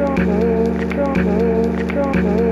trouble, trouble, trouble.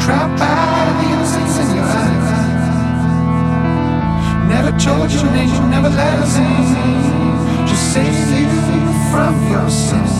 trapped by the innocence in your eyes. Never told your name, never let us in. Just save you from your sins.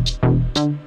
嗯嗯嗯